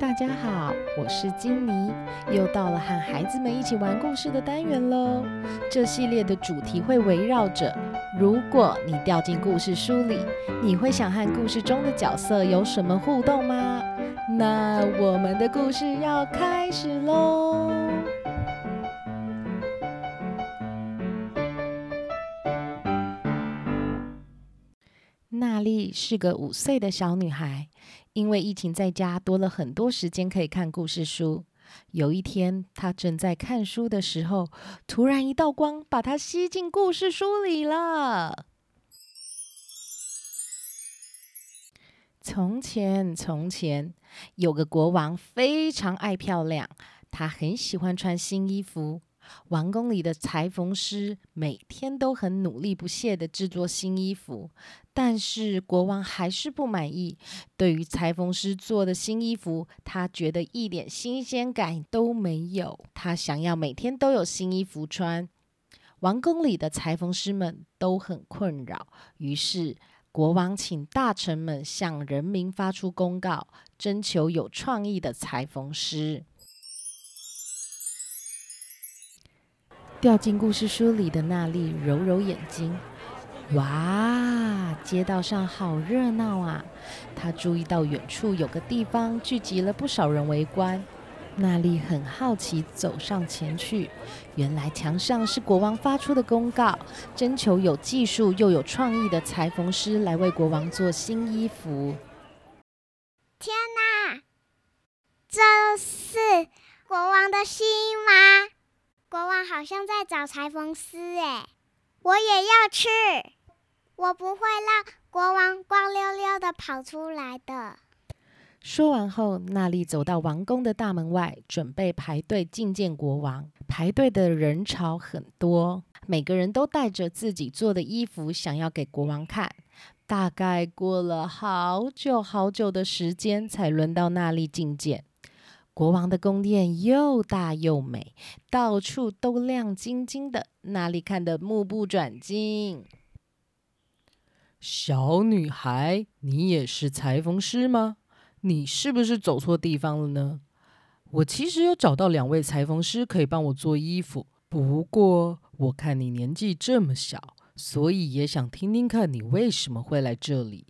大家好，我是金妮，又到了和孩子们一起玩故事的单元喽。这系列的主题会围绕着：如果你掉进故事书里，你会想和故事中的角色有什么互动吗？那我们的故事要开始喽。丽是个五岁的小女孩。因为疫情在家多了很多时间可以看故事书。有一天，她正在看书的时候，突然一道光把她吸进故事书里了。从前，从前有个国王，非常爱漂亮，他很喜欢穿新衣服。王宫里的裁缝师每天都很努力不懈地制作新衣服，但是国王还是不满意。对于裁缝师做的新衣服，他觉得一点新鲜感都没有。他想要每天都有新衣服穿。王宫里的裁缝师们都很困扰，于是国王请大臣们向人民发出公告，征求有创意的裁缝师。掉进故事书里的娜丽揉揉眼睛，哇，街道上好热闹啊！她注意到远处有个地方聚集了不少人围观。娜丽很好奇，走上前去。原来墙上是国王发出的公告，征求有技术又有创意的裁缝师来为国王做新衣服。天哪，这是国王的新吗？国王好像在找裁缝师哎，我也要去。我不会让国王光溜溜的跑出来的。说完后，娜丽走到王宫的大门外，准备排队觐见国王。排队的人潮很多，每个人都带着自己做的衣服，想要给国王看。大概过了好久好久的时间，才轮到娜丽觐见。国王的宫殿又大又美，到处都亮晶晶的，那里看得目不转睛。小女孩，你也是裁缝师吗？你是不是走错地方了呢？我其实有找到两位裁缝师可以帮我做衣服，不过我看你年纪这么小，所以也想听听看你为什么会来这里。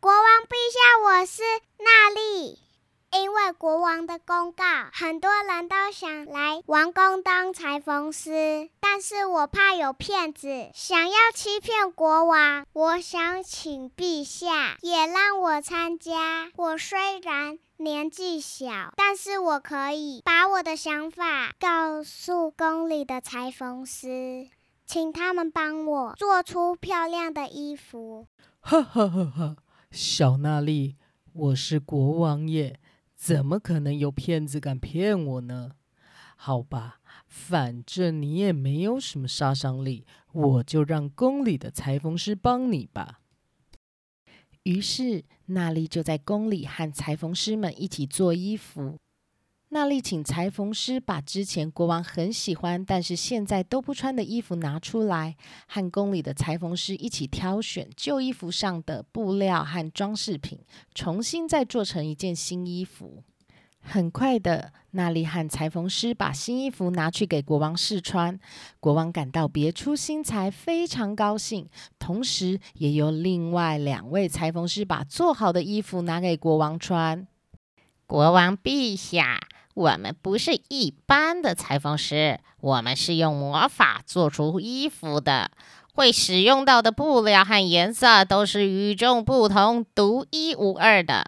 国王陛下，我是娜丽。因为国王的公告，很多人都想来王宫当裁缝师，但是我怕有骗子想要欺骗国王。我想请陛下也让我参加。我虽然年纪小，但是我可以把我的想法告诉宫里的裁缝师，请他们帮我做出漂亮的衣服。哈哈哈哈！小娜丽，我是国王耶。怎么可能有骗子敢骗我呢？好吧，反正你也没有什么杀伤力，我就让宫里的裁缝师帮你吧。于是，娜丽就在宫里和裁缝师们一起做衣服。娜丽请裁缝师把之前国王很喜欢，但是现在都不穿的衣服拿出来，和宫里的裁缝师一起挑选旧衣服上的布料和装饰品，重新再做成一件新衣服。很快的，娜丽和裁缝师把新衣服拿去给国王试穿，国王感到别出心裁，非常高兴。同时，也由另外两位裁缝师把做好的衣服拿给国王穿。国王陛下。我们不是一般的裁缝师，我们是用魔法做出衣服的。会使用到的布料和颜色都是与众不同、独一无二的。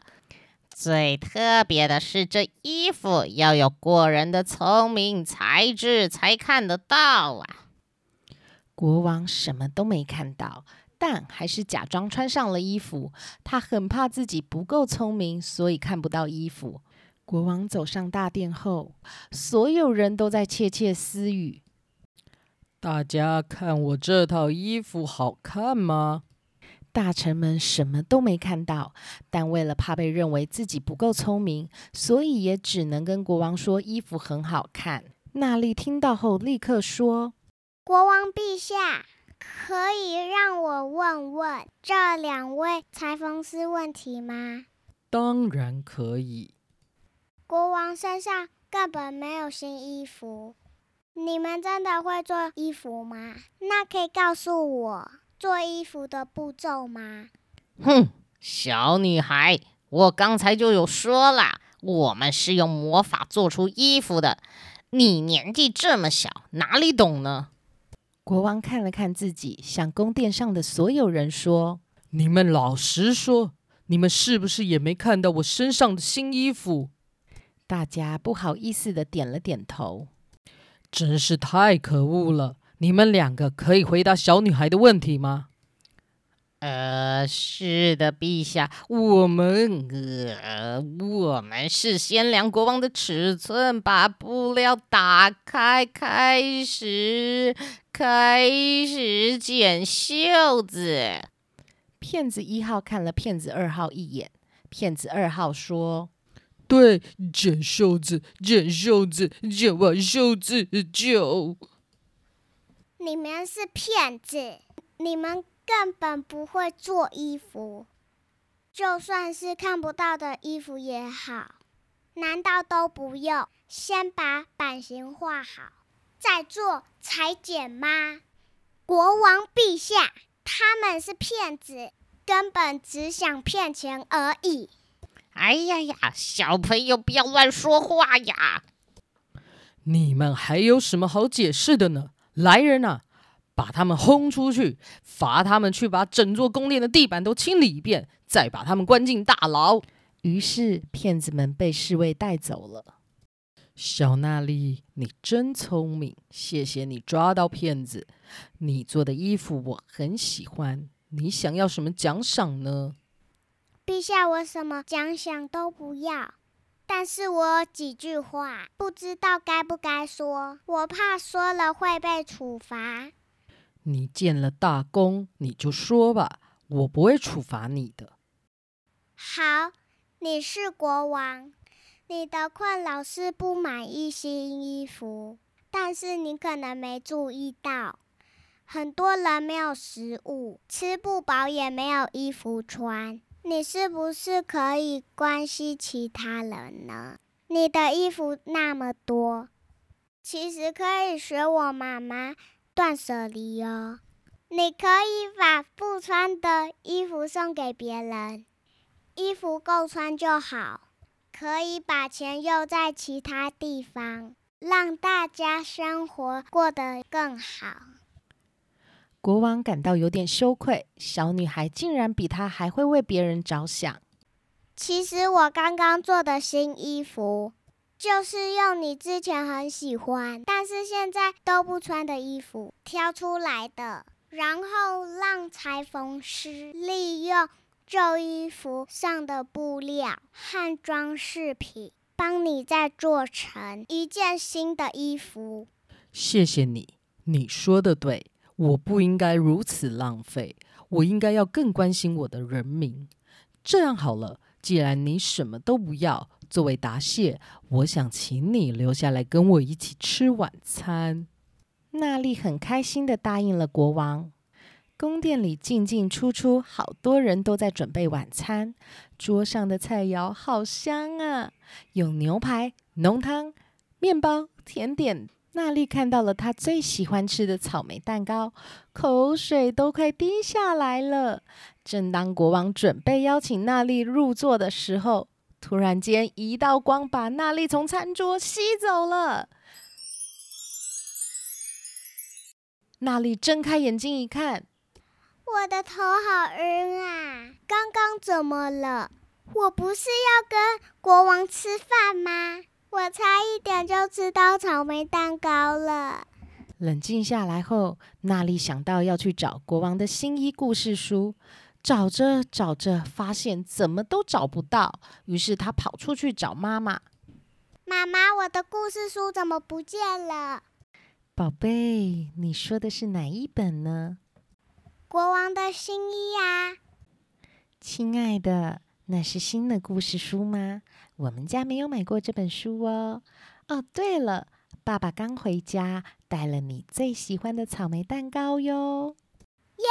最特别的是，这衣服要有过人的聪明才智才看得到啊！国王什么都没看到，但还是假装穿上了衣服。他很怕自己不够聪明，所以看不到衣服。国王走上大殿后，所有人都在窃窃私语。大家看我这套衣服好看吗？大臣们什么都没看到，但为了怕被认为自己不够聪明，所以也只能跟国王说衣服很好看。娜丽听到后立刻说：“国王陛下，可以让我问问这两位裁缝师问题吗？”当然可以。国王身上根本没有新衣服。你们真的会做衣服吗？那可以告诉我做衣服的步骤吗？哼，小女孩，我刚才就有说了，我们是用魔法做出衣服的。你年纪这么小，哪里懂呢？国王看了看自己，向宫殿上的所有人说：“你们老实说，你们是不是也没看到我身上的新衣服？”大家不好意思的点了点头。真是太可恶了！你们两个可以回答小女孩的问题吗？呃，是的，陛下，我们呃，我们是先量国王的尺寸，把布料打开，开始开始剪袖子。骗子一号看了骗子二号一眼，骗子二号说：“对，剪袖子，剪袖子，剪完袖子就……你们是骗子，你们。”根本不会做衣服，就算是看不到的衣服也好，难道都不用先把版型画好再做裁剪吗？国王陛下，他们是骗子，根本只想骗钱而已。哎呀呀，小朋友不要乱说话呀！你们还有什么好解释的呢？来人呐！把他们轰出去，罚他们去把整座宫殿的地板都清理一遍，再把他们关进大牢。于是，骗子们被侍卫带走了。小娜丽，你真聪明，谢谢你抓到骗子。你做的衣服我很喜欢，你想要什么奖赏呢？陛下，我什么奖赏都不要，但是我有几句话不知道该不该说，我怕说了会被处罚。你建了大功，你就说吧，我不会处罚你的。好，你是国王，你的困扰是不满意新衣服，但是你可能没注意到，很多人没有食物，吃不饱，也没有衣服穿。你是不是可以关心其他人呢？你的衣服那么多，其实可以学我妈妈。断舍离哦，你可以把不穿的衣服送给别人，衣服够穿就好。可以把钱用在其他地方，让大家生活过得更好。国王感到有点羞愧，小女孩竟然比他还会为别人着想。其实我刚刚做的新衣服。就是用你之前很喜欢，但是现在都不穿的衣服挑出来的，然后让裁缝师利用旧衣服上的布料和装饰品，帮你再做成一件新的衣服。谢谢你，你说的对，我不应该如此浪费，我应该要更关心我的人民。这样好了，既然你什么都不要。作为答谢，我想请你留下来跟我一起吃晚餐。娜丽很开心的答应了国王。宫殿里进进出出，好多人都在准备晚餐。桌上的菜肴好香啊，有牛排、浓汤、面包、甜点。娜丽看到了她最喜欢吃的草莓蛋糕，口水都快滴下来了。正当国王准备邀请娜丽入座的时候，突然间，一道光把娜丽从餐桌吸走了。娜丽睁开眼睛一看，我的头好晕啊！刚刚怎么了？我不是要跟国王吃饭吗？我差一点就吃到草莓蛋糕了。冷静下来后，娜丽想到要去找国王的新衣故事书。找着找着，发现怎么都找不到，于是她跑出去找妈妈。妈妈，我的故事书怎么不见了？宝贝，你说的是哪一本呢？国王的新衣呀。亲爱的，那是新的故事书吗？我们家没有买过这本书哦。哦，对了，爸爸刚回家，带了你最喜欢的草莓蛋糕哟。耶，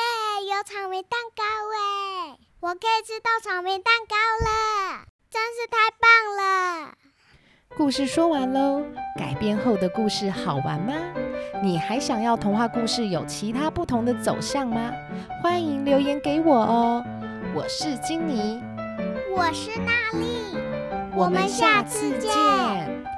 有草莓蛋糕哎！我可以吃到草莓蛋糕了，真是太棒了！故事说完喽，改编后的故事好玩吗？你还想要童话故事有其他不同的走向吗？欢迎留言给我哦。我是金妮，我是娜丽，我们下次见。